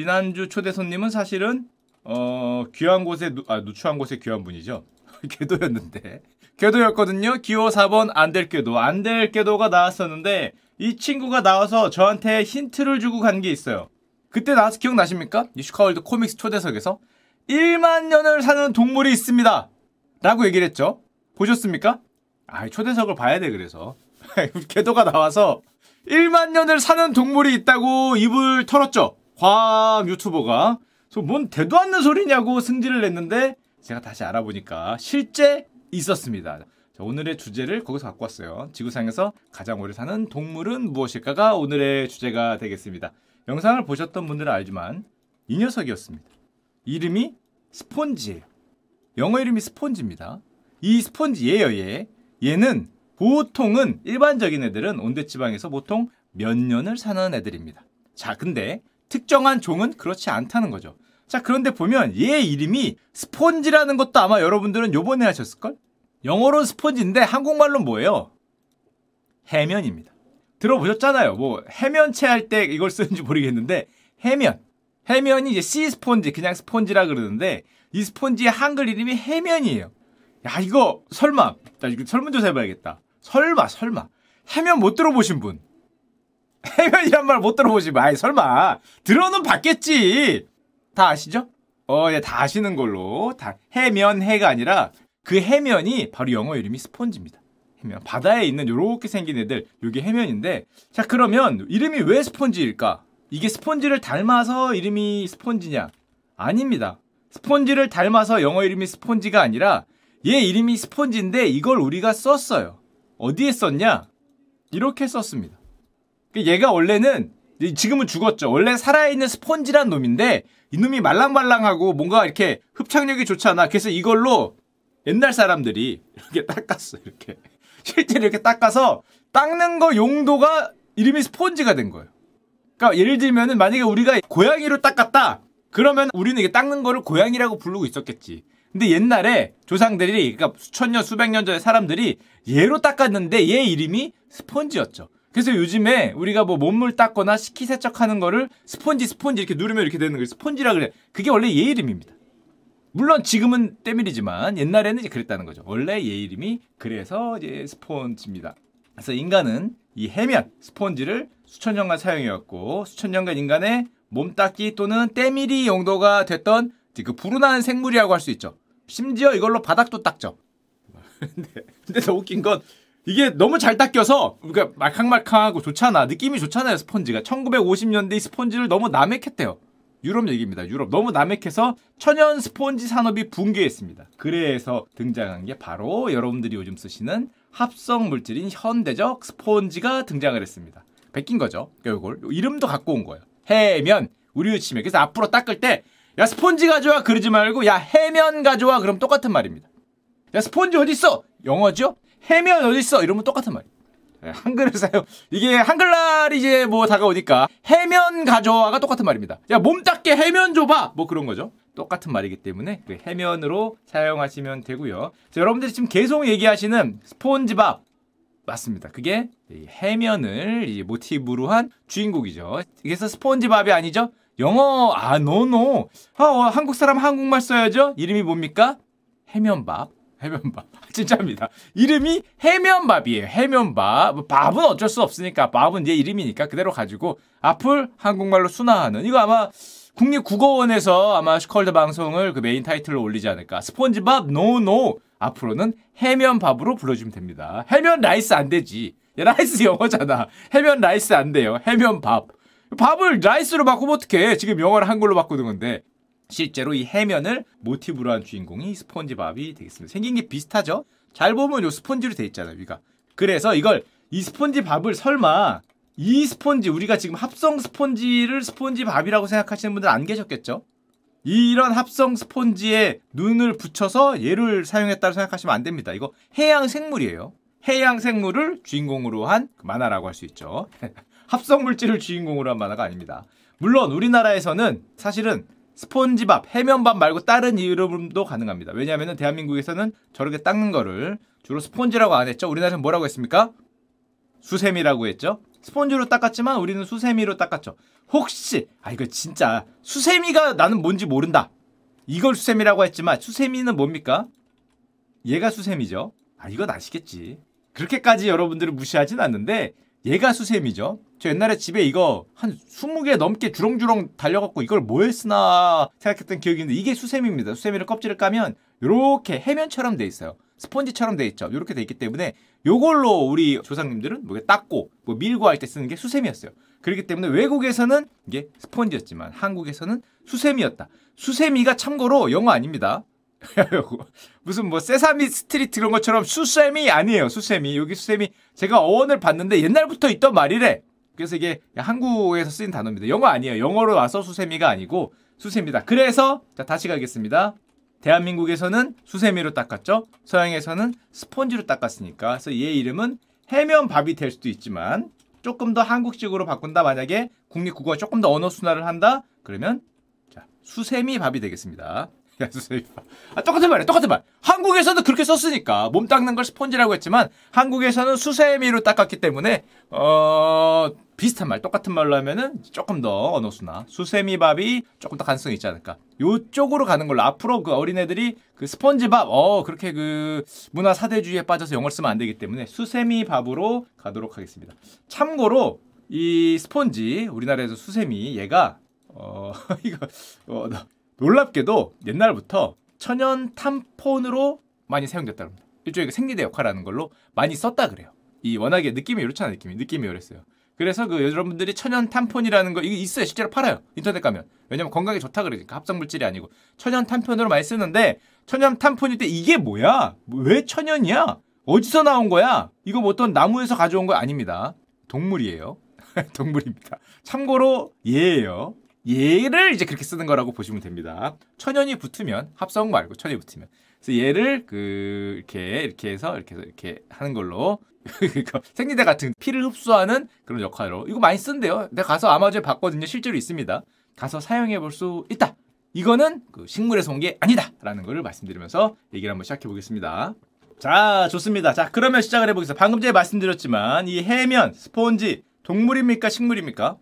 지난주 초대 손님은 사실은 어 귀한 곳에 누, 아 누추한 곳에 귀한 분이죠. 궤도였는데 궤도였거든요. 기호 4번 안 될 궤도 안 될 궤도가 나왔었는데 이 친구가 나와서 저한테 힌트를 주고 간 게 있어요. 그때 나와서 기억나십니까? 이 슈카월드 코믹스 초대석에서 1만 년을 사는 동물이 있습니다. 라고 얘기를 했죠. 보셨습니까? 아, 초대석을 봐야 돼, 그래서. 궤도가 나와서 1만 년을 사는 동물이 있다고 입을 털었죠. 과학 유튜버가. 뭔 대도 않는 소리냐고 승질을 냈는데 제가 다시 알아보니까 실제 있었습니다. 자, 오늘의 주제를 거기서 갖고 왔어요. 지구상에서 가장 오래 사는 동물은 무엇일까가 오늘의 주제가 되겠습니다. 영상을 보셨던 분들은 알지만 이 녀석이었습니다. 이름이 스폰지예요. 영어 이름이 스폰지입니다. 이 스폰지예요, 얘. 얘는 보통은 일반적인 애들은 온대 지방에서 보통 몇 년을 사는 애들입니다. 자, 근데 특정한 종은 그렇지 않다는 거죠. 자, 그런데 보면 얘 이름이 스폰지라는 것도 아마 여러분들은 요번에 하셨을걸? 영어로 스폰지인데 한국말로 뭐예요? 해면입니다. 들어보셨잖아요. 뭐 해면체 할 때 이걸 쓰는지 모르겠는데 해면. 해면이 이제 씨 스폰지 그냥 스폰지라 그러는데 이 스폰지의 한글 이름이 해면이에요. 야 이거 설마 나 이거 설문조사 해봐야겠다. 설마 설마 해면 못 들어보신 분 해면이란 말못분 아이 설마 들어는 봤겠지. 다 아시죠? 어, 예, 다 아시는 걸로. 다 해면 해가 아니라 그 해면이 바로 영어 이름이 스폰지입니다. 해면. 바다에 있는 요렇게 생긴 애들, 요게 해면인데, 자, 그러면 이름이 왜 스폰지일까? 이게 스폰지를 닮아서 이름이 스폰지냐? 아닙니다. 스폰지를 닮아서 영어 이름이 스폰지가 아니라 얘 이름이 스폰지인데 이걸 우리가 썼어요. 어디에 썼냐? 이렇게 썼습니다. 그러니까 얘가 원래는 지금은 죽었죠. 원래 살아있는 스폰지란 놈인데 이놈이 말랑말랑하고 뭔가 이렇게 흡착력이 좋잖아. 그래서 이걸로 옛날 사람들이 이렇게 닦았어. 이렇게 실제로 이렇게 닦아서 닦는 거 용도가 이름이 스폰지가 된 거예요. 그러니까 예를 들면은 만약에 우리가 고양이로 닦았다. 그러면 우리는 이게 닦는 거를 고양이라고 부르고 있었겠지. 근데 옛날에 조상들이 그러니까 수천 년 수백 년 전에 사람들이 얘로 닦았는데 얘 이름이 스폰지였죠. 그래서 요즘에 우리가 뭐 몸물 닦거나 식기 세척하는 거를 스폰지 스폰지 이렇게 누르면 이렇게 되는 걸 스폰지라 그래. 그게 원래 얘 이름입니다. 물론 지금은 때밀이지만 옛날에는 이제 그랬다는 거죠. 원래 얘 이름이 그래서 이제 스폰지입니다. 그래서 인간은 이 해면 스폰지를 수천 년간 사용해왔고 수천 년간 인간의 몸 닦기 또는 때밀이 용도가 됐던 그 불운한 생물이라고 할 수 있죠. 심지어 이걸로 바닥도 닦죠. 근데, 근데 더 웃긴 건 이게 너무 잘 닦여서 그러니까 말캉말캉하고 좋잖아. 느낌이 좋잖아요, 스펀지가. 1950년대 스펀지를 너무 남획했대요. 유럽 얘기입니다. 유럽 너무 남획해서 천연 스폰지 산업이 붕괴했습니다. 그래서 등장한 게 바로 여러분들이 요즘 쓰시는 합성 물질인 현대적 스폰지가 등장을 했습니다. 베낀 거죠. 이걸 이름도 갖고 온 거예요. 해면 우리 유치면 그래서 앞으로 닦을 때 야 스폰지 가져와 그러지 말고 야 해면 가져와 그럼 똑같은 말입니다. 야 스폰지 어디 있어? 영어죠? 해면 어딨어? 이러면 똑같은 말이에요. 예, 한글을 사용. 이게 한글날이 이제 뭐 다가오니까 해면 가져와가 똑같은 말입니다. 야, 몸 닦게 해면 줘봐! 뭐 그런 거죠. 똑같은 말이기 때문에 그 해면으로 사용하시면 되고요. 자, 여러분들이 지금 계속 얘기하시는 스폰지밥. 맞습니다. 그게 해면을 모티브로 한 주인공이죠. 그래서 스폰지밥이 아니죠? 영어, 아, no no. 아, 어, 한국 사람 한국말 써야죠? 이름이 뭡니까? 해면밥. 해면밥. 진짜입니다. 이름이 해면밥이에요. 해면밥. 뭐 밥은 어쩔 수 없으니까. 밥은 얘 이름이니까 그대로 가지고 앞을 한국말로 순화하는. 이거 아마 국립국어원에서 아마 슈카월드 방송을 그 메인 타이틀로 올리지 않을까. 스폰지밥 no no. No, 앞으로는 해면밥으로 불러주면 됩니다. 해면 rice 안 되지. 야, rice 영어잖아. 해면 rice 안 돼요. 해면 밥. 밥을 rice로 바꾸면 어떡해. 지금 영어를 한글로 바꾸는 건데. 실제로 이 해면을 모티브로 한 주인공이 스폰지밥이 되겠습니다. 생긴 게 비슷하죠? 잘 보면 요 스폰지로 돼 있잖아요, 위가. 그래서 이걸 이 스폰지밥을 설마 이 스폰지 우리가 지금 합성 스폰지를 스폰지밥이라고 생각하시는 분들 안 계셨겠죠? 이런 합성 스폰지에 눈을 붙여서 얘를 사용했다고 생각하시면 안 됩니다. 이거 해양 생물이에요. 해양 생물을 주인공으로 한 만화라고 할 수 있죠. 합성 물질을 주인공으로 한 만화가 아닙니다. 물론 우리나라에서는 사실은 스폰지밥, 해면밥 말고 다른 이름도 가능합니다. 왜냐하면 대한민국에서는 저렇게 닦는 거를 주로 스폰지라고 안 했죠. 우리나라에서는 뭐라고 했습니까? 수세미라고 했죠. 스폰지로 닦았지만 우리는 수세미로 닦았죠. 혹시 아 이거 진짜 수세미가 나는 뭔지 모른다. 이걸 수세미라고 했지만 수세미는 뭡니까? 얘가 수세미죠. 아 이건 아시겠지. 그렇게까지 여러분들을 무시하진 않는데 얘가 수세미죠. 저 옛날에 집에 이거 한 20개 넘게 주렁주렁 달려갖고 이걸 뭐에 쓰나 생각했던 기억이 있는데 이게 수세미입니다. 수세미를 껍질을 까면 이렇게 해면처럼 돼 있어요. 스펀지처럼 돼 있죠. 이렇게 돼 있기 때문에 요걸로 우리 조상님들은 뭐 닦고 뭐 밀고 할 때 쓰는 게 수세미였어요. 그렇기 때문에 외국에서는 이게 스펀지였지만 한국에서는 수세미였다. 수세미가 참고로 영어 아닙니다. 무슨 뭐 Sesame Street 그런 것처럼 수세미 아니에요. 수세미. 여기 수세미 제가 어원을 봤는데 옛날부터 있던 말이래. 그래서 이게 한국에서 쓰인 단어입니다. 영어 아니에요. 영어로 와서 수세미가 아니고 수세미다. 그래서 자 다시 가겠습니다. 대한민국에서는 수세미로 닦았죠. 서양에서는 스펀지로 닦았으니까. 그래서 얘 이름은 해면 밥이 될 수도 있지만 조금 더 한국식으로 바꾼다. 만약에 국립국어가 조금 더 언어 순화를 한다. 그러면 자 수세미 밥이 되겠습니다. 아, 똑같은 말이야, 똑같은 말. 한국에서도 그렇게 썼으니까 몸 닦는 걸 스펀지라고 했지만 한국에서는 수세미로 닦았기 때문에 어 비슷한 말, 똑같은 말로 하면은 조금 더 언어수나 수세미밥이 조금 더 가능성이 있지 않을까. 요쪽으로 가는 걸로 앞으로 그 어린애들이 그 스펀지밥, 어 그렇게 그 문화 사대주의에 빠져서 영어를 쓰면 안 되기 때문에 수세미밥으로 가도록 하겠습니다. 참고로 이 스펀지 우리나라에서 수세미 얘가 어 이거 어, 놀랍게도 옛날부터 천연 탐폰으로 많이 사용됐다 합니다. 일종의 그 생리대 역할하는 걸로 많이 썼다 그래요. 이 워낙에 느낌이 이렇잖아 느낌이. 느낌이 그랬어요. 그래서 그 여러분들이 천연 탐폰이라는 거 이게 있어요 실제로 팔아요. 인터넷 가면. 왜냐면 건강에 좋다 그러니까 합성 물질이 아니고. 천연 탐폰으로 많이 쓰는데 천연 탐폰일 때 이게 뭐야? 왜 천연이야? 어디서 나온 거야? 이거 뭐 어떤 나무에서 가져온 거 아닙니다. 동물이에요. 동물입니다. 참고로 얘예요 얘를 이제 그렇게 쓰는 거라고 보시면 됩니다. 천연이 붙으면 합성 말고 천연이 붙으면 그래서 얘를 그 이렇게 이렇게 해서 이렇게 해서 이렇게 하는 걸로 생리대 같은 피를 흡수하는 그런 역할로 이거 많이 쓴대요. 내가 가서 아마존에 봤거든요. 실제로 있습니다. 가서 사용해 볼 수 있다. 이거는 그 식물에서 온 게 아니다라는 것을 말씀드리면서 얘기를 한번 시작해 보겠습니다. 자, 좋습니다. 자, 그러면 시작을 해보겠습니다. 방금 전에 말씀드렸지만 이 해면, 스폰지 동물입니까, 식물입니까?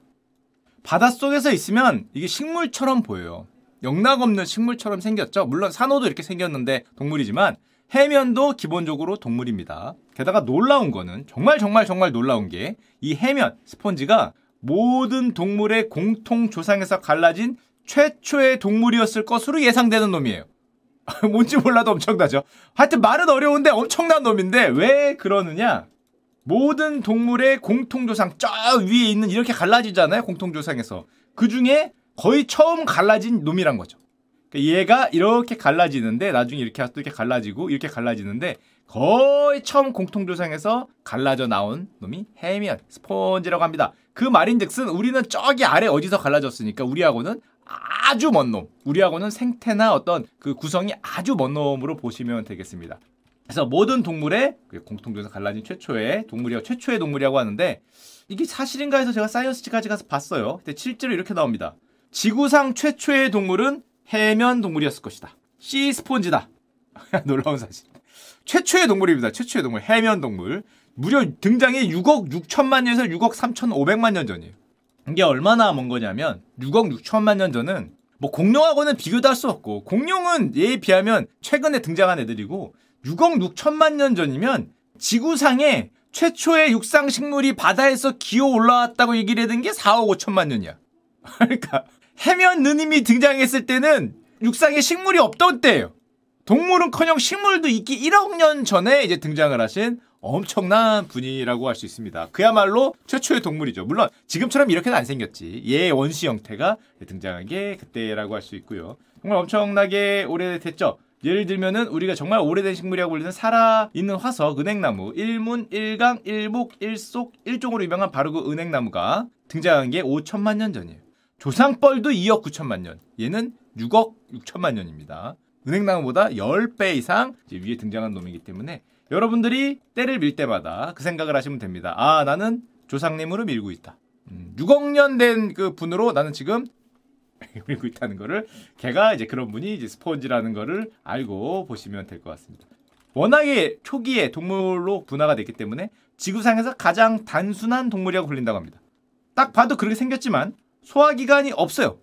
바닷속에서 있으면 이게 식물처럼 보여요. 영락 없는 식물처럼 생겼죠. 물론 산호도 이렇게 생겼는데 동물이지만 해면도 기본적으로 동물입니다. 게다가 놀라운 거는 정말 정말 정말 놀라운 게 이 해면 스펀지가 모든 동물의 공통 조상에서 갈라진 최초의 동물이었을 것으로 예상되는 놈이에요. 뭔지 몰라도 엄청나죠. 하여튼 말은 어려운데 엄청난 놈인데 왜 그러느냐? 모든 동물의 공통조상 저 위에 있는 이렇게 갈라지잖아요. 공통조상에서. 그 중에 거의 처음 갈라진 놈이란 거죠. 그러니까 얘가 이렇게 갈라지는데 나중에 이렇게 이렇게 갈라지고 이렇게 갈라지는데 거의 처음 공통조상에서 갈라져 나온 놈이 해면 스폰지라고 합니다. 그 말인즉슨 우리는 저기 아래 어디서 갈라졌으니까 우리하고는 아주 먼 놈. 우리하고는 생태나 어떤 그 구성이 아주 먼 놈으로 보시면 되겠습니다. 그래서 모든 동물의 그 공통적으로 갈라진 최초의 동물이라고 최초의 동물이라고 하는데 이게 사실인가 해서 제가 사이언스지까지 가서 봤어요. 근데 실제로 이렇게 나옵니다. 지구상 최초의 동물은 해면 동물이었을 것이다. 씨 스폰지다. 놀라운 사실. 최초의 동물입니다. 최초의 동물 해면 동물. 무려 등장이 6억 6천만 년에서 6억 3천5백만 년 전이에요. 이게 얼마나 먼 거냐면 6억 6천만 년 전은 뭐 공룡하고는 비교도 할 수 없고 공룡은 얘에 비하면 최근에 등장한 애들이고 6억 6천만 년 전이면 지구상에 최초의 육상 식물이 바다에서 기어 올라왔다고 얘기를 해둔 게 4억 5천만 년이야. 그러니까 해면 느님이 등장했을 때는 육상에 식물이 없던 때예요. 동물은커녕 식물도 있기 1억 년 전에 이제 등장을 하신 엄청난 분이라고 할 수 있습니다. 그야말로 최초의 동물이죠. 물론 지금처럼 이렇게는 안 생겼지. 얘 원시 형태가 등장한 게 그때라고 할 수 있고요. 정말 엄청나게 오래됐죠. 예를 들면은 우리가 정말 오래된 식물이라고 불리는 살아있는 화석 은행나무 일문 일강 일목 일속 일종으로 유명한 바로 그 은행나무가 등장한 게 5천만 년 전이에요. 조상벌도 2억 9천만 년. 얘는 6억 6천만 년입니다. 은행나무보다 10배 이상 위에 등장한 놈이기 때문에 여러분들이 때를 밀 때마다 그 생각을 하시면 됩니다. 아, 나는 조상님으로 밀고 있다. 음, 6억 년 된 그 분으로 나는 지금 밀고 있다는 거를 걔가 이제 그런 분이 이제 스폰지라는 거를 알고 보시면 될 것 같습니다. 워낙에 초기에 동물로 분화가 됐기 때문에 지구상에서 가장 단순한 동물이라고 불린다고 합니다. 딱 봐도 그렇게 생겼지만 소화기관이 없어요.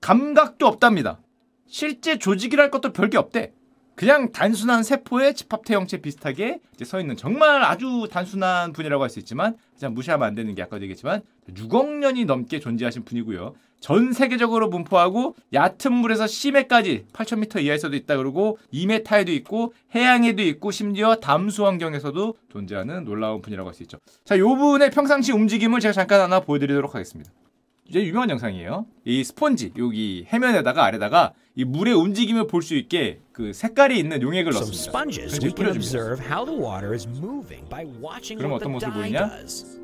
감각도 없답니다. 실제 조직이랄 것도 별게 없대. 그냥 단순한 세포의 집합체 형체 비슷하게 서 있는 정말 아주 단순한 분이라고 할 수 있지만 그냥 무시하면 안 되는 게 아까도 얘기했지만 6억 년이 넘게 존재하신 분이고요. 전 세계적으로 분포하고 얕은 물에서 심해까지 8,000m 이하에서도 있다 그러고 2m에도 있고 해양에도 있고 심지어 담수 환경에서도 존재하는 놀라운 분이라고 할 수 있죠. 자, 요 분의 평상시 움직임을 제가 잠깐 하나 보여드리도록 하겠습니다. 이제 유명한 영상이에요. 이 스펀지 여기 해면에다가 아래다가 이 물의 움직임을 볼 수 있게 그 색깔이 있는 용액을 넣습니다. 그럼 어떤 the 모습 dye 보이냐?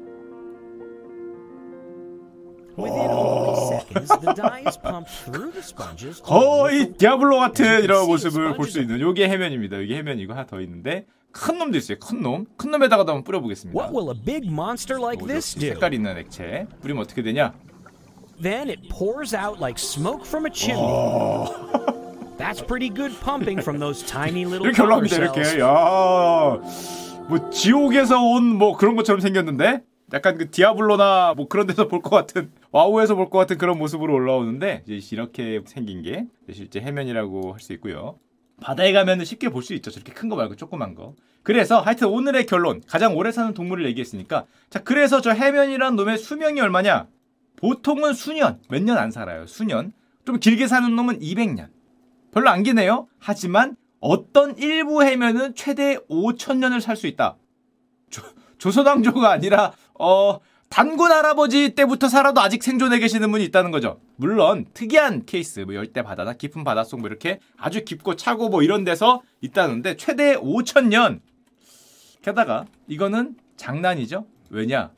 거의 디아블로 같은 이런 모습을 볼 수 있는 요게 해면입니다. 여기 해면이고 하나 더 있는데 큰 놈도 있어요. 큰 놈. 큰 놈에다가도 한번 뿌려보겠습니다. What will a big monster like 뭐죠? this do? 색깔 있는 액체 뿌리면 어떻게 되냐? Then it pours out like smoke from a chimney. That's pretty good pumping from those tiny little 이렇게 올라옵니다. 이렇게. cells. 야, 뭐 지옥에서 온 뭐 그런 것처럼 생겼는데 약간 그 디아블로나 뭐 그런 데서 볼 것 같은 와우에서 볼 것 같은 그런 모습으로 올라오는데 이제 이렇게 생긴 게 실제 해면이라고 할 수 있고요. 바다에 가면 쉽게 볼 수 있죠. 저렇게 큰 거 말고 조그만 거. 그래서 하여튼 오늘의 결론 가장 오래 사는 동물을 얘기했으니까 자 그래서 저 해면이란 놈의 수명이 얼마냐? 보통은 수년 몇 년 안 살아요. 수년 좀 길게 사는 놈은 200년. 별로 안 기네요. 하지만 어떤 일부 해면은 최대 5천 년을 살 수 있다. 조, 조선왕조가 아니라 어 단군 할아버지 때부터 살아도 아직 생존해 계시는 분이 있다는 거죠. 물론 특이한 케이스, 뭐 열대 바다나 깊은 바닷속 뭐 이렇게 아주 깊고 차고 뭐 이런 데서 있다는데 최대 5천 년. 게다가 이거는 장난이죠. 왜냐?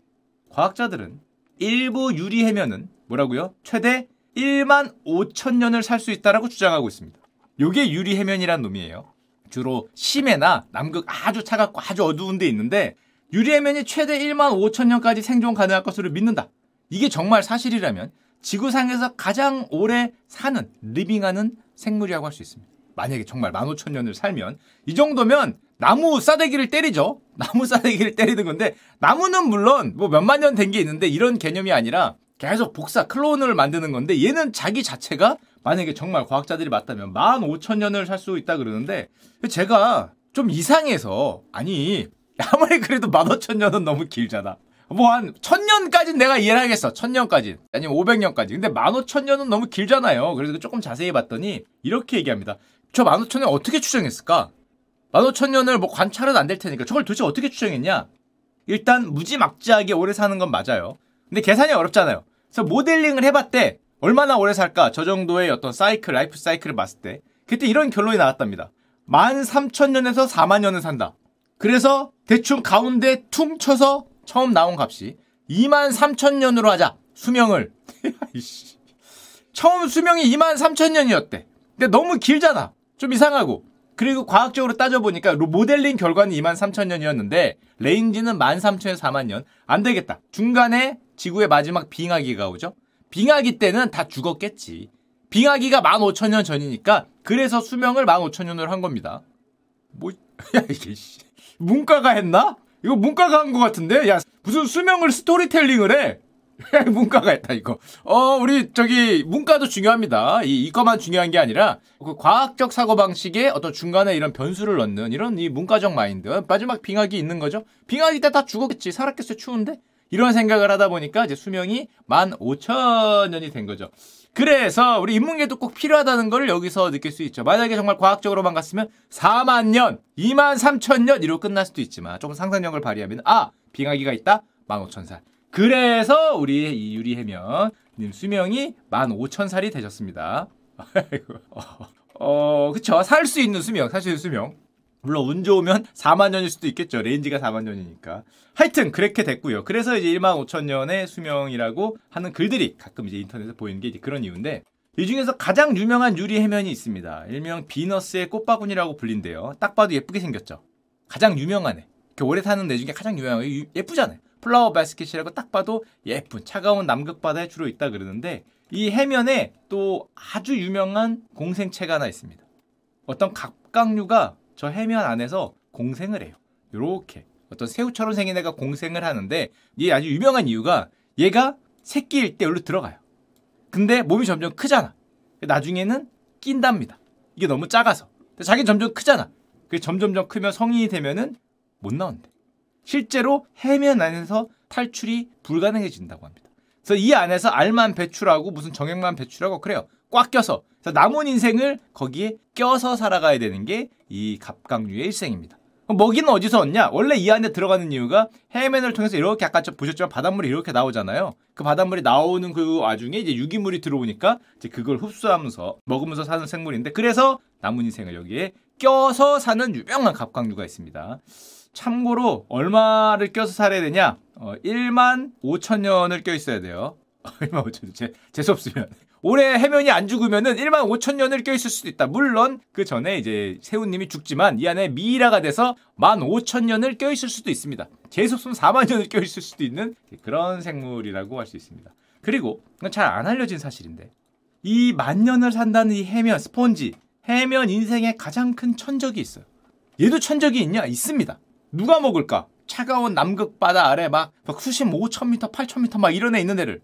과학자들은 일부 유리 해면은 뭐라고요? 최대 1만 5천 년을 살 수 있다라고 주장하고 있습니다. 요게 유리 해면이란 놈이에요. 주로 심해나 남극 아주 차갑고 아주 어두운 데 있는데 유리 해면이 최대 1만 5천 년까지 생존 가능할 것으로 믿는다. 이게 정말 사실이라면 지구상에서 가장 오래 사는 리빙하는 생물이라고 할 수 있습니다. 만약에 정말 15,000년을 살면 이 정도면 나무 싸대기를 때리죠. 나무 싸대기를 때리는 건데 나무는 물론 뭐 몇만 년 된 게 있는데 이런 개념이 아니라 계속 복사 클론을 만드는 건데 얘는 자기 자체가 만약에 정말 과학자들이 맞다면 15,000년을 살 수 있다 그러는데 제가 좀 이상해서 아니 아무리 그래도 15,000년은 너무 길잖아. 뭐한 1000년까지는 내가 이해를 하겠어. 1000년까지. 아니면 500년까지. 근데 15,000년은 너무 길잖아요. 그래서 조금 자세히 봤더니 이렇게 얘기합니다. 저 15,000년 어떻게 추정했을까? 15,000년을 뭐 관찰은 안 될 테니까 저걸 도대체 어떻게 추정했냐? 일단 무지막지하게 오래 사는 건 맞아요. 근데 계산이 어렵잖아요. 그래서 모델링을 해봤대. 얼마나 오래 살까? 저 정도의 어떤 사이클, 라이프 사이클을 봤을 때. 그때 이런 결론이 나왔답니다. 13,000년에서 4만 년을 산다. 그래서 대충 가운데 퉁 쳐서 처음 나온 값이 23,000년으로 하자. 수명을. 처음 수명이 23,000년이었대. 근데 너무 길잖아. 좀 이상하고. 그리고 과학적으로 따져보니까 모델링 결과는 23,000년이었는데 레인지는 13,000에서 4만 년. 안 되겠다. 중간에 지구의 마지막 빙하기가 오죠. 빙하기 때는 다 죽었겠지. 빙하기가 15,000년 전이니까 그래서 수명을 15,000년으로 한 겁니다. 뭐, 야, 이게, 씨. 문과가 했나? 이거 문과가 한 것 같은데? 야, 무슨 수명을 스토리텔링을 해? 문과가 했다, 이거. 어, 우리, 저기, 문과도 중요합니다. 이, 이거만 중요한 게 아니라, 그 과학적 사고방식에 어떤 중간에 이런 변수를 넣는 이런 이 문과적 마인드. 마지막 빙하기 있는 거죠? 빙하기 때 다 죽었겠지. 살았겠어요, 추운데? 이런 생각을 하다 보니까 이제 수명이 15,000년이 된 거죠. 그래서 우리 인문계도 꼭 필요하다는 걸 여기서 느낄 수 있죠. 만약에 정말 과학적으로만 갔으면 4만 년, 2만 3천 년 이로 끝날 수도 있지만 조금 상상력을 발휘하면 아 빙하기가 있다 15,000살. 그래서 우리 이 유리 해면님 수명이 15,000살이 되셨습니다. 어, 어 그쵸 살 수 있는 수명, 있는 수명. 물론 운 좋으면 4만 년일 수도 있겠죠. range가 4만 년이니까. 하여튼 그렇게 됐고요. 그래서 이제 1만 5천 년의 수명이라고 하는 글들이 가끔 이제 인터넷에 보이는 게 이제 그런 이유인데 이 중에서 가장 유명한 유리 해면이 있습니다. 일명 비너스의 꽃바구니라고 불린대요. 딱 봐도 예쁘게 생겼죠. 가장 유명한 애. 이렇게 오래 사는 애 중에 가장 유명한 애. 예쁘잖아요. 플라워 바스켓이라고 딱 봐도 예쁜 차가운 남극 바다에 주로 있다 그러는데 이 해면에 또 아주 유명한 공생체가 하나 있습니다. 어떤 갑각류가 저 해면 안에서 공생을 해요. 요렇게 어떤 새우처럼 생긴 애가 공생을 하는데 이게 아주 유명한 이유가 얘가 새끼일 때 여기로 들어가요. 근데 몸이 점점 크잖아. 나중에는 낀답니다. 이게 너무 작아서. 자기 점점 크잖아. 그 점점점 크면 성인이 되면은 못 나온대. 실제로 해면 안에서 탈출이 불가능해진다고 합니다. 그래서 이 안에서 알만 배출하고 무슨 정액만 배출하고 그래요. 꽉 껴서. 남은 인생을 거기에 껴서 살아가야 되는 게 이 갑각류의 일생입니다. 먹이는 어디서 얻냐? 원래 이 안에 들어가는 이유가 해면을 통해서 이렇게 아까 보셨지만 바닷물이 이렇게 나오잖아요. 그 바닷물이 나오는 그 와중에 이제 유기물이 들어오니까 이제 그걸 흡수하면서 먹으면서 사는 생물인데 그래서 남은 인생을 여기에 껴서 사는 유명한 갑각류가 있습니다. 참고로 얼마를 껴서 살아야 되냐? 어, 1만 5천 년을 껴 있어야 돼요. 1만 5천 년. 재, 재수 없으면. 올해 해면이 안 죽으면은 1만 5천 년을 껴 있을 수도 있다. 물론 그 전에 이제 새우님이 죽지만 이 안에 미이라가 돼서 1만 5천 년을 껴 있을 수도 있습니다. 없으면 4만 년을 껴 있을 수도 있는 그런 생물이라고 할 수 있습니다. 그리고 잘안 알려진 사실인데 이 만 년을 산다는 이 해면 스폰지 해면 인생에 가장 큰 천적이 있어요. 얘도 천적이 있냐? 있습니다. 누가 먹을까? 차가운 남극 바다 아래 막, 막 수심 5,000m, 8,000m 막 이런 애 있는 애를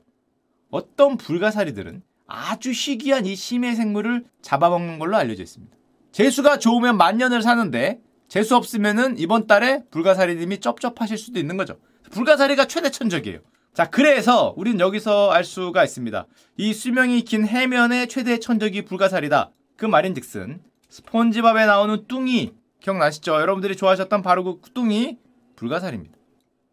어떤 불가사리들은 아주 희귀한 이 심해 생물을 잡아먹는 걸로 알려져 있습니다. 재수가 좋으면 만 년을 사는데 재수 없으면은 이번 달에 불가사리님이 쩝쩝하실 수도 있는 거죠. 불가사리가 최대 천적이에요. 자, 그래서 우리는 여기서 알 수가 있습니다. 이 수명이 긴 해면의 최대 천적이 불가사리다. 그 말인즉슨 스폰지밥에 나오는 뚱이 기억나시죠? 여러분들이 좋아하셨던 바로 그 뚱이 불가사리입니다.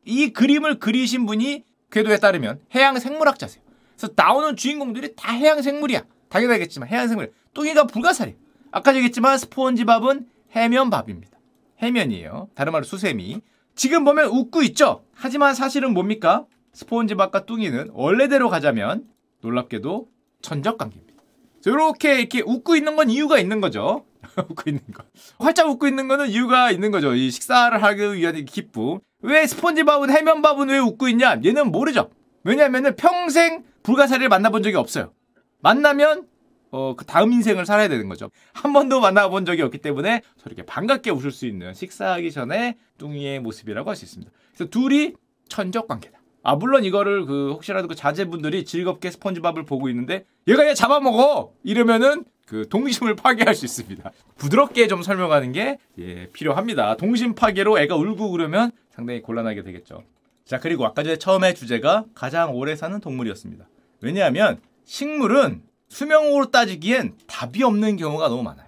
이 그림을 그리신 분이 궤도에 따르면 해양 생물학자세요. 그래서 나오는 주인공들이 다 해양 생물이야. 당연하겠지만 해양 생물. 뚱이가 불가사리. 아까 얘기했지만 스폰지밥은 해면밥입니다. 해면이에요. 다른 말로 수세미. 지금 보면 웃고 있죠? 하지만 사실은 뭡니까? 스폰지밥과 뚱이는 원래대로 가자면 놀랍게도 천적관계입니다. 이렇게 이렇게 웃고 있는 건 이유가 있는 거죠. 웃고 있는 거. 활짝 웃고 있는 거는 이유가 있는 거죠. 이 식사를 하기 위한 기쁨. 왜 스폰지밥은 해면밥은 왜 웃고 있냐? 얘는 모르죠. 왜냐하면 평생 불가사리를 만나본 적이 없어요. 만나면 어, 그 다음 인생을 살아야 되는 거죠. 한 번도 만나본 적이 없기 때문에 저렇게 반갑게 웃을 수 있는 식사하기 전에 뚱이의 모습이라고 할 수 있습니다. 그래서 둘이 천적 관계다. 아 물론 이거를 그 혹시라도 그 자제분들이 즐겁게 스펀지밥을 보고 있는데 얘가 얘 잡아먹어 이러면은 그 동심을 파괴할 수 있습니다. 부드럽게 좀 설명하는 게 예, 필요합니다. 동심 파괴로 애가 울고 그러면 상당히 곤란하게 되겠죠. 자 그리고 아까 전에 처음에 주제가 가장 오래 사는 동물이었습니다. 왜냐하면 식물은 수명으로 따지기엔 답이 없는 경우가 너무 많아요.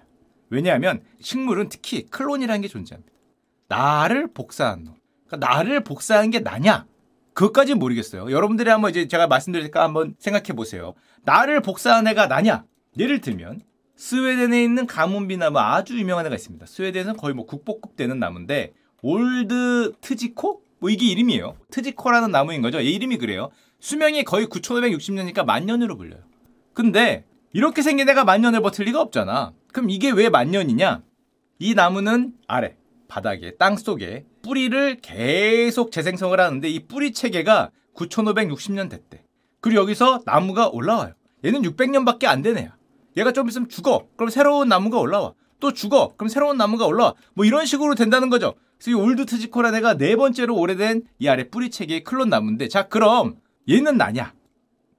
왜냐하면 식물은 특히 클론이라는 게 존재합니다. 나를 복사한 놈. 그러니까 나를 복사한 게 나냐? 그것까지는 모르겠어요. 여러분들이 한번 이제 제가 말씀드릴까 한번 생각해 보세요. 나를 복사한 애가 나냐? 예를 들면 스웨덴에 있는 가문비 나무 아주 유명한 애가 있습니다. 스웨덴은 거의 뭐 국보급 되는 나무인데 Old Tjikko? 뭐 이게 이름이에요. Tjikko라는 나무인 거죠. 얘 이름이 그래요. 수명이 거의 9,560년이니까 만년으로 불려요. 근데 이렇게 생긴 애가 만년을 버틸 리가 없잖아. 그럼 이게 왜 만년이냐? 이 나무는 아래 바닥에 땅 속에 뿌리를 계속 재생성을 하는데 이 뿌리 체계가 9,560년 됐대. 그리고 여기서 나무가 올라와요. 얘는 600년밖에 안 되네요. 얘가 좀 있으면 죽어. 그럼 새로운 나무가 올라와. 또 죽어. 그럼 새로운 나무가 올라와. 뭐 이런 식으로 된다는 거죠. 그래서 이 Old Tjikko란 애가 네 번째로 오래된 이 아래 뿌리 체계의 클론 나무인데 자 그럼 얘는 나냐?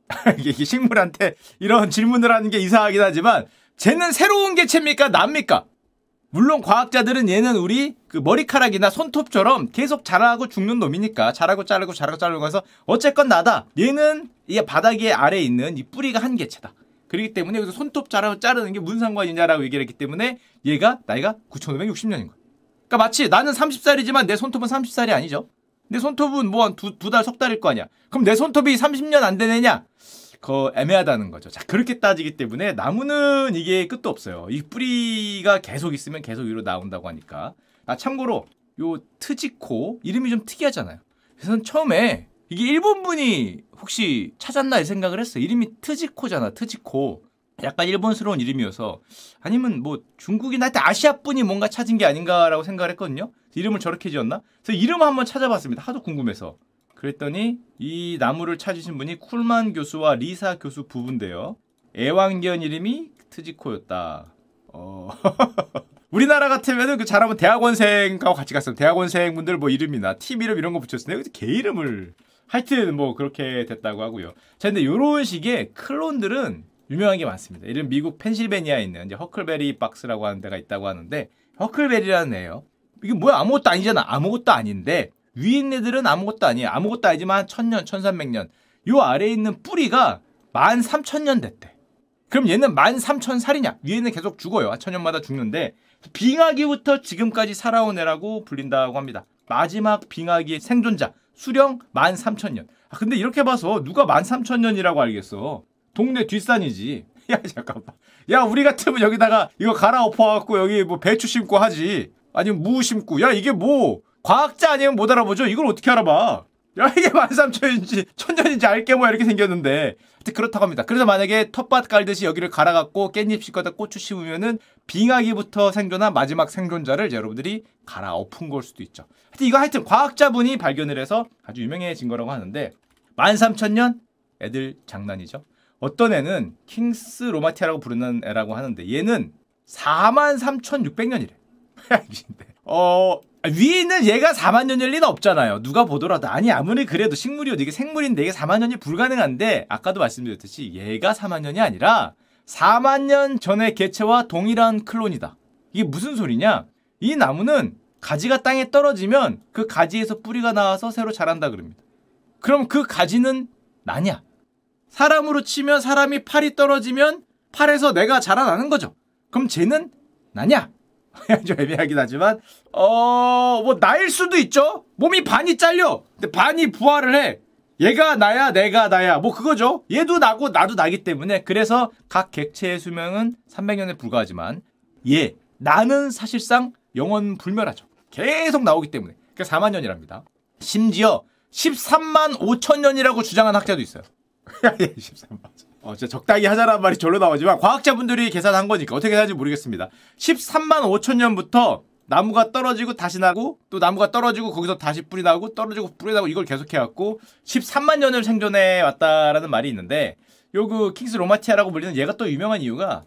이게 식물한테 이런 질문을 하는 게 이상하긴 하지만 쟤는 새로운 개체입니까? 납니까? 물론 과학자들은 얘는 우리 그 머리카락이나 손톱처럼 계속 자라고 죽는 놈이니까 자라고 자르고 자라고 자르고 해서 어쨌건 나다. 얘는 이 바닥에 아래에 있는 이 뿌리가 한 개체다. 그렇기 때문에 여기서 손톱 자르고 자르는 게 무슨 상관이냐라고 얘기를 했기 때문에 얘가 나이가 9,560년인 거야. 그러니까 마치 나는 30살이지만 내 손톱은 30살이 아니죠. 내 손톱은 뭐 한 두 두 달 석 달일 거 아니야. 그럼 내 손톱이 30년 안 되느냐? 그 애매하다는 거죠. 자 그렇게 따지기 때문에 나무는 이게 끝도 없어요. 이 뿌리가 계속 있으면 계속 위로 나온다고 하니까. 아 참고로 요 트지코 이름이 좀 특이하잖아요. 그래서 처음에 이게 일본 분이 혹시 찾았나 이 생각을 했어요. 이름이 트지코잖아. 트지코. 약간 일본스러운 이름이어서 아니면 뭐 중국이나 하여튼 아시아 분이 뭔가 찾은 게 아닌가라고 생각을 했거든요. 이름을 저렇게 지었나? 그래서 이름 한번 찾아봤습니다. 하도 궁금해서. 그랬더니 이 나무를 찾으신 분이 쿨만 교수와 리사 교수 부부인데요. 애완견 이름이 트지코였다. 어. 우리나라 같으면은 그 잘하면 대학원생하고 같이 갔으면 대학원생분들 뭐 이름이나 팀 이름 이런 거 붙였으면 개 이름을 하여튼 뭐 그렇게 됐다고 하고요. 자, 근데 요런 식의 클론들은 유명한 게 많습니다. 이런 미국 펜실베니아에 있는 이제 허클베리 박스라고 하는 데가 있다고 하는데 허클베리라는 애요. 이게 뭐야 아무것도 아니잖아. 아무것도 아닌데 위에 있는 애들은 아무것도 아니에요. 아무것도 아니지만 천년, 천삼백년. 요 아래에 있는 뿌리가 만 삼천년 됐대. 그럼 얘는 만 삼천 살이냐? 위에는 계속 죽어요. 천년마다 죽는데 빙하기부터 지금까지 살아온 애라고 불린다고 합니다. 마지막 빙하기의 생존자 수령 만 삼천 년. 아, 근데 이렇게 봐서 누가 만 삼천 년이라고 알겠어? 동네 뒷산이지. 야 잠깐만. 야 우리 같으면 여기다가 이거 갈아엎어갖고 여기 뭐 배추 심고 하지. 아니면 무 심고. 야 이게 뭐 과학자 아니면 못 알아보죠. 이걸 어떻게 알아봐? 야 이게 만삼천인지 천년인지 알게 뭐야 이렇게 생겼는데 하여튼 그렇다고 합니다. 그래서 만약에 텃밭 깔듯이 여기를 갈아갖고 깻잎 심거다 고추 심으면은 빙하기부터 생존한 마지막 생존자를 여러분들이 갈아 엎은 걸 수도 있죠. 하여튼 이거 하여튼 과학자분이 발견을 해서 아주 유명해진 거라고 하는데 만 삼천 년 애들 장난이죠. 어떤 애는 킹스 로마티아라고 부르는 애라고 하는데 얘는 4만 3,600년이래. 어, 위에 있는 얘가 4만 년일 리는 없잖아요. 누가 보더라도. 아니, 아무리 그래도 식물이어도 이게 생물인데 이게 4만 년이 불가능한데, 아까도 말씀드렸듯이 얘가 4만 년이 아니라 4만 년 전의 개체와 동일한 클론이다. 이게 무슨 소리냐? 이 나무는 가지가 땅에 떨어지면 그 가지에서 뿌리가 나와서 새로 자란다 그럽니다. 그럼 그 가지는 나냐? 사람으로 치면 사람이 팔이 떨어지면 팔에서 내가 자라나는 거죠. 그럼 쟤는 나냐? 좀 애매하긴 하지만 어 뭐 나일 수도 있죠. 몸이 반이 잘려. 근데 반이 부활을 해. 얘가 나야 내가 나야 뭐 그거죠. 얘도 나고 나도 나기 때문에 그래서 각 객체의 수명은 300년에 불과하지만 얘 나는 사실상 영원 불멸하죠. 계속 나오기 때문에. 그러니까 4만 년이랍니다. 심지어 13만 5천 년이라고 주장한 학자도 있어요. 13만. 어, 진짜 적당히 하자라는 말이 절로 나오지만 과학자분들이 계산한 거니까 어떻게 하는지 모르겠습니다. 13만 5천 년부터 나무가 떨어지고 다시 나고 또 나무가 떨어지고 거기서 다시 뿌리 나고 떨어지고 뿌리 나고 이걸 계속해 왔고 13만 년을 생존해 왔다라는 말이 있는데 요 그 킹스 로마티아라고 불리는 얘가 또 유명한 이유가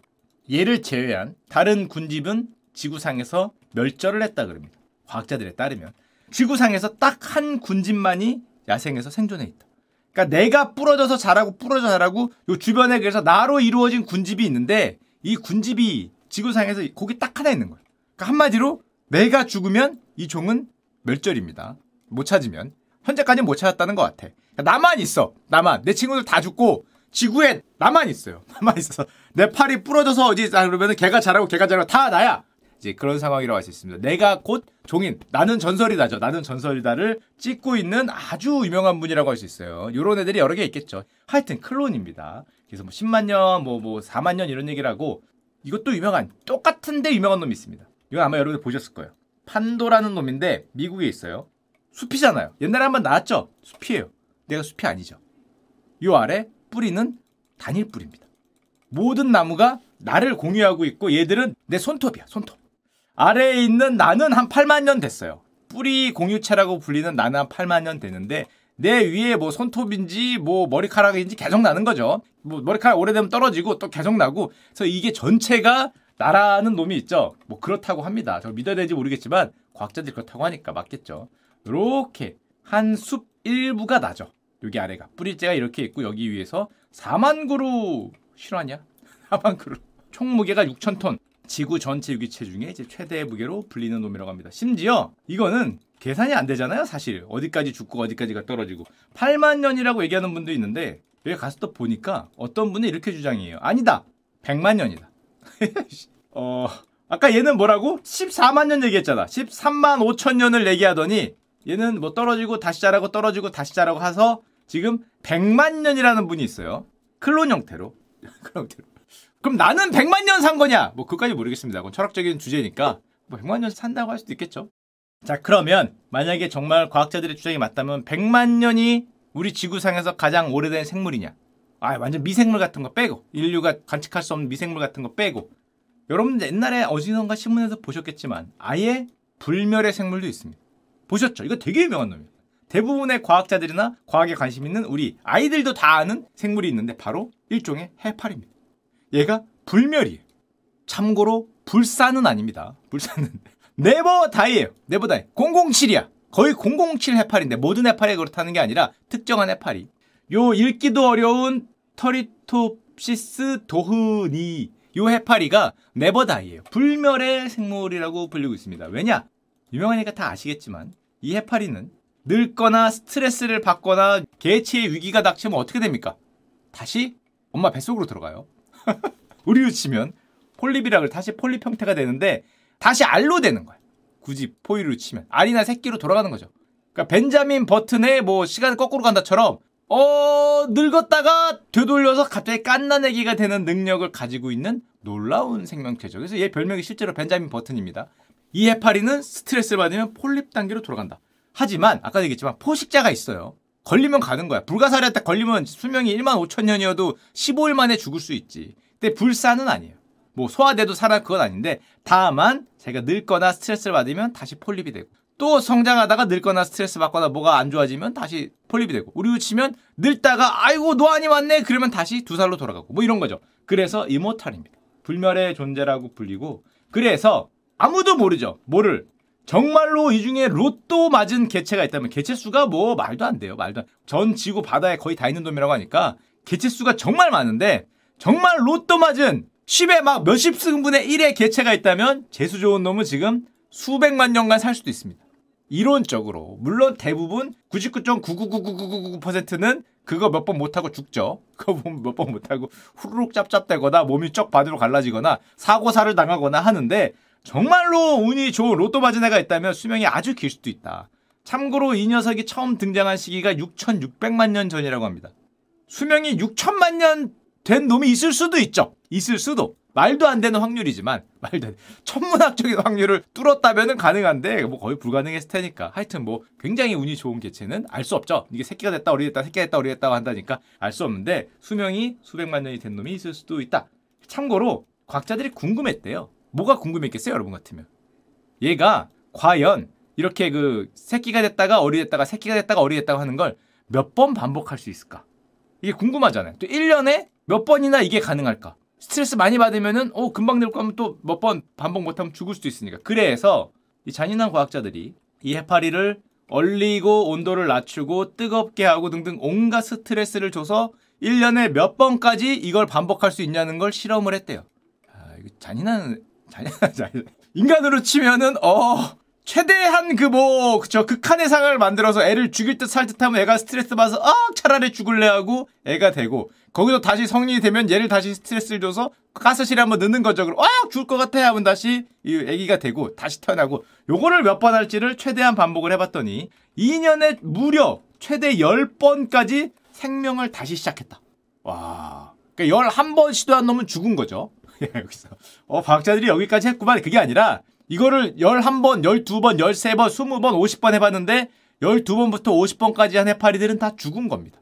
얘를 제외한 다른 군집은 지구상에서 멸절을 했다 그럽니다. 과학자들에 따르면 지구상에서 딱 한 군집만이 야생에서 생존해 있다. 그러니까 내가 부러져서 자라고 부러져 자라고 요 주변에 그래서 나로 이루어진 군집이 있는데 이 군집이 지구상에서 거기 딱 하나 있는 거예요. 그러니까 한마디로 내가 죽으면 이 종은 멸절입니다. 못 찾으면 현재까지는 못 찾았다는 것 같아. 그러니까 나만 있어. 나만 내 친구들 다 죽고 지구에 나만 있어요. 나만 있어서 내 팔이 부러져서 어디 그러면은 걔가 자라고 걔가 자라고 다 나야. 이제 그런 상황이라고 할 수 있습니다. 내가 곧 종인, 나는 전설이다죠. 나는 전설이다를 찍고 있는 아주 유명한 분이라고 할 수 있어요. 이런 애들이 여러 개 있겠죠. 하여튼 클론입니다. 그래서 뭐 10만 년, 뭐, 뭐 4만 년 이런 얘기를 하고 이것도 유명한, 똑같은데 유명한 놈이 있습니다. 이거 아마 여러분들 보셨을 거예요. 판도라는 놈인데 미국에 있어요. 숲이잖아요. 옛날에 한번 나왔죠? 숲이에요. 내가 숲이 아니죠. 요 아래 뿌리는 단일 뿌리입니다. 모든 나무가 나를 공유하고 있고 얘들은 내 손톱이야, 손톱. 아래에 있는 나는 한 8만 년 됐어요. 뿌리 공유체라고 불리는 나는 한 8만 년 되는데 내 위에 뭐 손톱인지 뭐 머리카락인지 계속 나는 거죠. 뭐 머리카락 오래되면 떨어지고 또 계속 나고 그래서 이게 전체가 나라는 놈이 있죠. 뭐 그렇다고 합니다. 저 믿어야 될지 모르겠지만 과학자들이 그렇다고 하니까 맞겠죠. 이렇게 한 숲 일부가 나죠. 여기 아래가 뿌리째가 이렇게 있고 여기 위에서 4만 그루 실화냐? 4만 그루 총 무게가 6천 톤. 지구 전체 유기체 중에 이제 최대 무게로 불리는 놈이라고 합니다. 심지어 이거는 계산이 안 되잖아요, 사실. 어디까지 죽고 어디까지가 떨어지고. 8만 년이라고 얘기하는 분도 있는데 여기 가서 또 보니까 어떤 분은 이렇게 주장해요. 아니다. 100만 년이다. 어, 아까 얘는 뭐라고? 14만 년 얘기했잖아. 13만 5천 년을 얘기하더니 얘는 뭐 떨어지고 다시 자라고 떨어지고 다시 자라고 해서 지금 100만 년이라는 분이 있어요. 클론 형태로. 클론 형태로. 그럼 나는 100만 년 산 거냐? 뭐 그까지 모르겠습니다. 그건 철학적인 주제니까 뭐 100만 년 산다고 할 수도 있겠죠. 자, 그러면 만약에 정말 과학자들의 주장이 맞다면 100만 년이 우리 지구상에서 가장 오래된 생물이냐? 아, 완전 미생물 같은 거 빼고 인류가 관측할 수 없는 미생물 같은 거 빼고 여러분 옛날에 어디선가 신문에서 보셨겠지만 아예 불멸의 생물도 있습니다. 보셨죠? 이거 되게 유명한 놈이에요. 대부분의 과학자들이나 과학에 관심 있는 우리 아이들도 다 아는 생물이 있는데 바로 일종의 해파리입니다. 얘가 불멸이에요. 참고로 불사는 아닙니다. 불사는 never die에요. never die. 007이야. 거의 007 해파리인데 모든 해파리가 그렇다는 게 아니라 특정한 해파리. 요 읽기도 어려운 Turritopsis dohrnii 요 해파리가 never die예요. 불멸의 생물이라고 불리고 있습니다. 왜냐? 유명하니까 다 아시겠지만 이 해파리는 늙거나 스트레스를 받거나 개체의 위기가 닥치면 어떻게 됩니까? 다시 엄마 뱃속으로 들어가요. 우리로 치면 폴립이라고 다시 폴립 형태가 되는데 다시 알로 되는 거야. 굳이 포유로 치면 알이나 새끼로 돌아가는 거죠. 그러니까 벤자민 버튼의 뭐 시간을 거꾸로 간다처럼 어 늙었다가 되돌려서 갑자기 깐나내기가 되는 능력을 가지고 있는 놀라운 생명체죠. 그래서 얘 별명이 실제로 벤자민 버튼입니다. 이 해파리는 스트레스를 받으면 폴립 단계로 돌아간다. 하지만 아까 얘기했지만 포식자가 있어요. 걸리면 가는 거야. 불가사리한테 걸리면 수명이 1만 5천 년이어도 15일 만에 죽을 수 있지. 근데 불사는 아니에요. 뭐 소화돼도 살아 그건 아닌데 다만 자기가 늙거나 스트레스를 받으면 다시 폴립이 되고 또 성장하다가 늙거나 스트레스 받거나 뭐가 안 좋아지면 다시 폴립이 되고 우리로 치면 늙다가 아이고 노안이 왔네 그러면 다시 두 살로 돌아가고 뭐 이런 거죠. 그래서 이모탈입니다. 불멸의 존재라고 불리고 그래서 아무도 모르죠. 뭐를 정말로 이 중에 로또 맞은 개체가 있다면 개체 수가 뭐 말도 안 돼요. 말도 안. 전 지구 바다에 거의 다 있는 놈이라고 하니까 개체 수가 정말 많은데 정말 로또 맞은 10에 막 몇십 승분의 1의 개체가 있다면 재수 좋은 놈은 지금 수백만 년간 살 수도 있습니다. 이론적으로 물론 대부분 99.9999999%는 그거 몇 번 못하고 죽죠. 그거 몇 번 못하고 후루룩 짭짭대거나 몸이 쩍 바디로 갈라지거나 사고사를 당하거나 하는데 정말로 운이 좋은 로또 맞은 애가 있다면 수명이 아주 길 수도 있다. 참고로 이 녀석이 처음 등장한 시기가 6,600만 년 전이라고 합니다. 수명이 6천만 년 된 놈이 있을 수도 있죠. 있을 수도. 말도 안 되는 확률이지만 말도 안 돼. 천문학적인 확률을 뚫었다면은 가능한데 뭐 거의 불가능했을 테니까 하여튼 뭐 굉장히 운이 좋은 개체는 알 수 없죠 이게 새끼가 됐다 어리 됐다 새끼가 됐다 어리 됐다고 한다니까 알 수 없는데 수명이 수백만 년이 된 놈이 있을 수도 있다 참고로 과학자들이 궁금했대요 뭐가 궁금했겠어요 여러분 같으면? 얘가 과연 이렇게 그 새끼가 됐다가 어리 됐다가 새끼가 됐다가 어리 됐다고 하는 걸 몇 번 반복할 수 있을까? 이게 궁금하잖아요. 또 1년에 몇 번이나 이게 가능할까? 스트레스 많이 받으면은 어 금방 늙고 하면 또 몇 번 반복 못하면 죽을 수도 있으니까. 그래서 이 잔인한 과학자들이 이 해파리를 얼리고 온도를 낮추고 뜨겁게 하고 등등 온갖 스트레스를 줘서 1년에 몇 번까지 이걸 반복할 수 있냐는 걸 실험을 했대요. 아, 이거 잔인한 잔인한 잔인. 인간으로 치면은 어 최대한 그뭐저 극한의 상황을 만들어서 애를 죽일 듯 살 듯하면 애가 스트레스 받아서 아 차라리 죽을래 하고 애가 되고 거기서 다시 성인이 되면 얘를 다시 스트레스를 줘서 가스실에 한번 넣는 거죠. 그럼 아 죽을 것 같아 하면 다시 이 애기가 되고 다시 태어나고 요거를 몇 번 할지를 최대한 반복을 해봤더니 2년에 무려 최대 10번까지 생명을 다시 시작했다. 와. 그러니까 11번 시도한 놈은 죽은 거죠. 여기서. 어, 과학자들이 여기까지 했구만. 그게 아니라 이거를 11번, 12번, 13번, 20번, 50번 해봤는데 12번부터 50번까지 한 해파리들은 다 죽은 겁니다.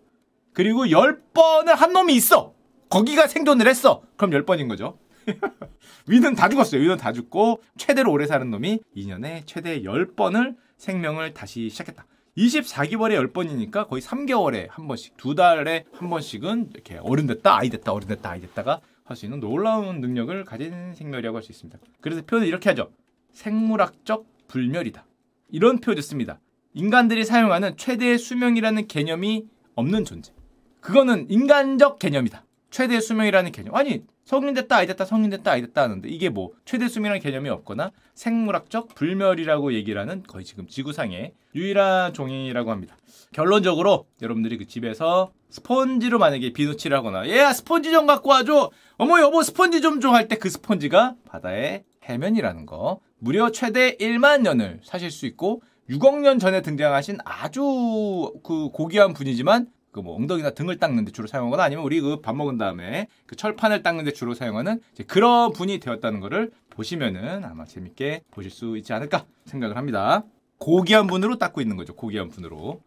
그리고 10번을 한 놈이 있어. 거기가 생존을 했어. 그럼 10번인 거죠. 위는 다 죽었어요. 위는 다 죽고 최대로 오래 사는 놈이 2년에 최대 10번을 생명을 다시 시작했다. 24개월에 10번이니까 거의 3개월에 한 번씩, 두 달에 한 번씩은 이렇게 어른 됐다, 아이 됐다, 어른 됐다, 아이 됐다가 할 수 있는 놀라운 능력을 가진 생멸이라고 할 수 있습니다. 그래서 표현을 이렇게 하죠. 생물학적 불멸이다. 이런 표현을 씁니다. 인간들이 사용하는 최대의 수명이라는 개념이 없는 존재. 그거는 인간적 개념이다. 최대 수명이라는 개념. 아니, 성인 됐다, 아이 됐다, 성인 됐다, 아이 됐다 하는데 이게 뭐 최대 수명이라는 개념이 없거나 생물학적 불멸이라고 얘기를 하는 거의 지금 지구상의 유일한 종이라고 합니다. 결론적으로 여러분들이 그 집에서 스펀지로 만약에 비누칠을 하거나 얘야 스펀지 좀 갖고 와줘! 어머 여보 스펀지 좀 줘! 할 때 그 스펀지가 바다의 해면이라는 거. 무려 최대 1만 년을 사실 수 있고 6억 년 전에 등장하신 아주 그 고귀한 분이지만 그 뭐 엉덩이나 등을 닦는데 주로 사용하거나 아니면 우리 그 밥 먹은 다음에 그 철판을 닦는데 주로 사용하는 그런 분이 되었다는 거를 보시면은 아마 재밌게 보실 수 있지 않을까 생각을 합니다. 고귀한 분으로 닦고 있는 거죠. 고귀한 분으로.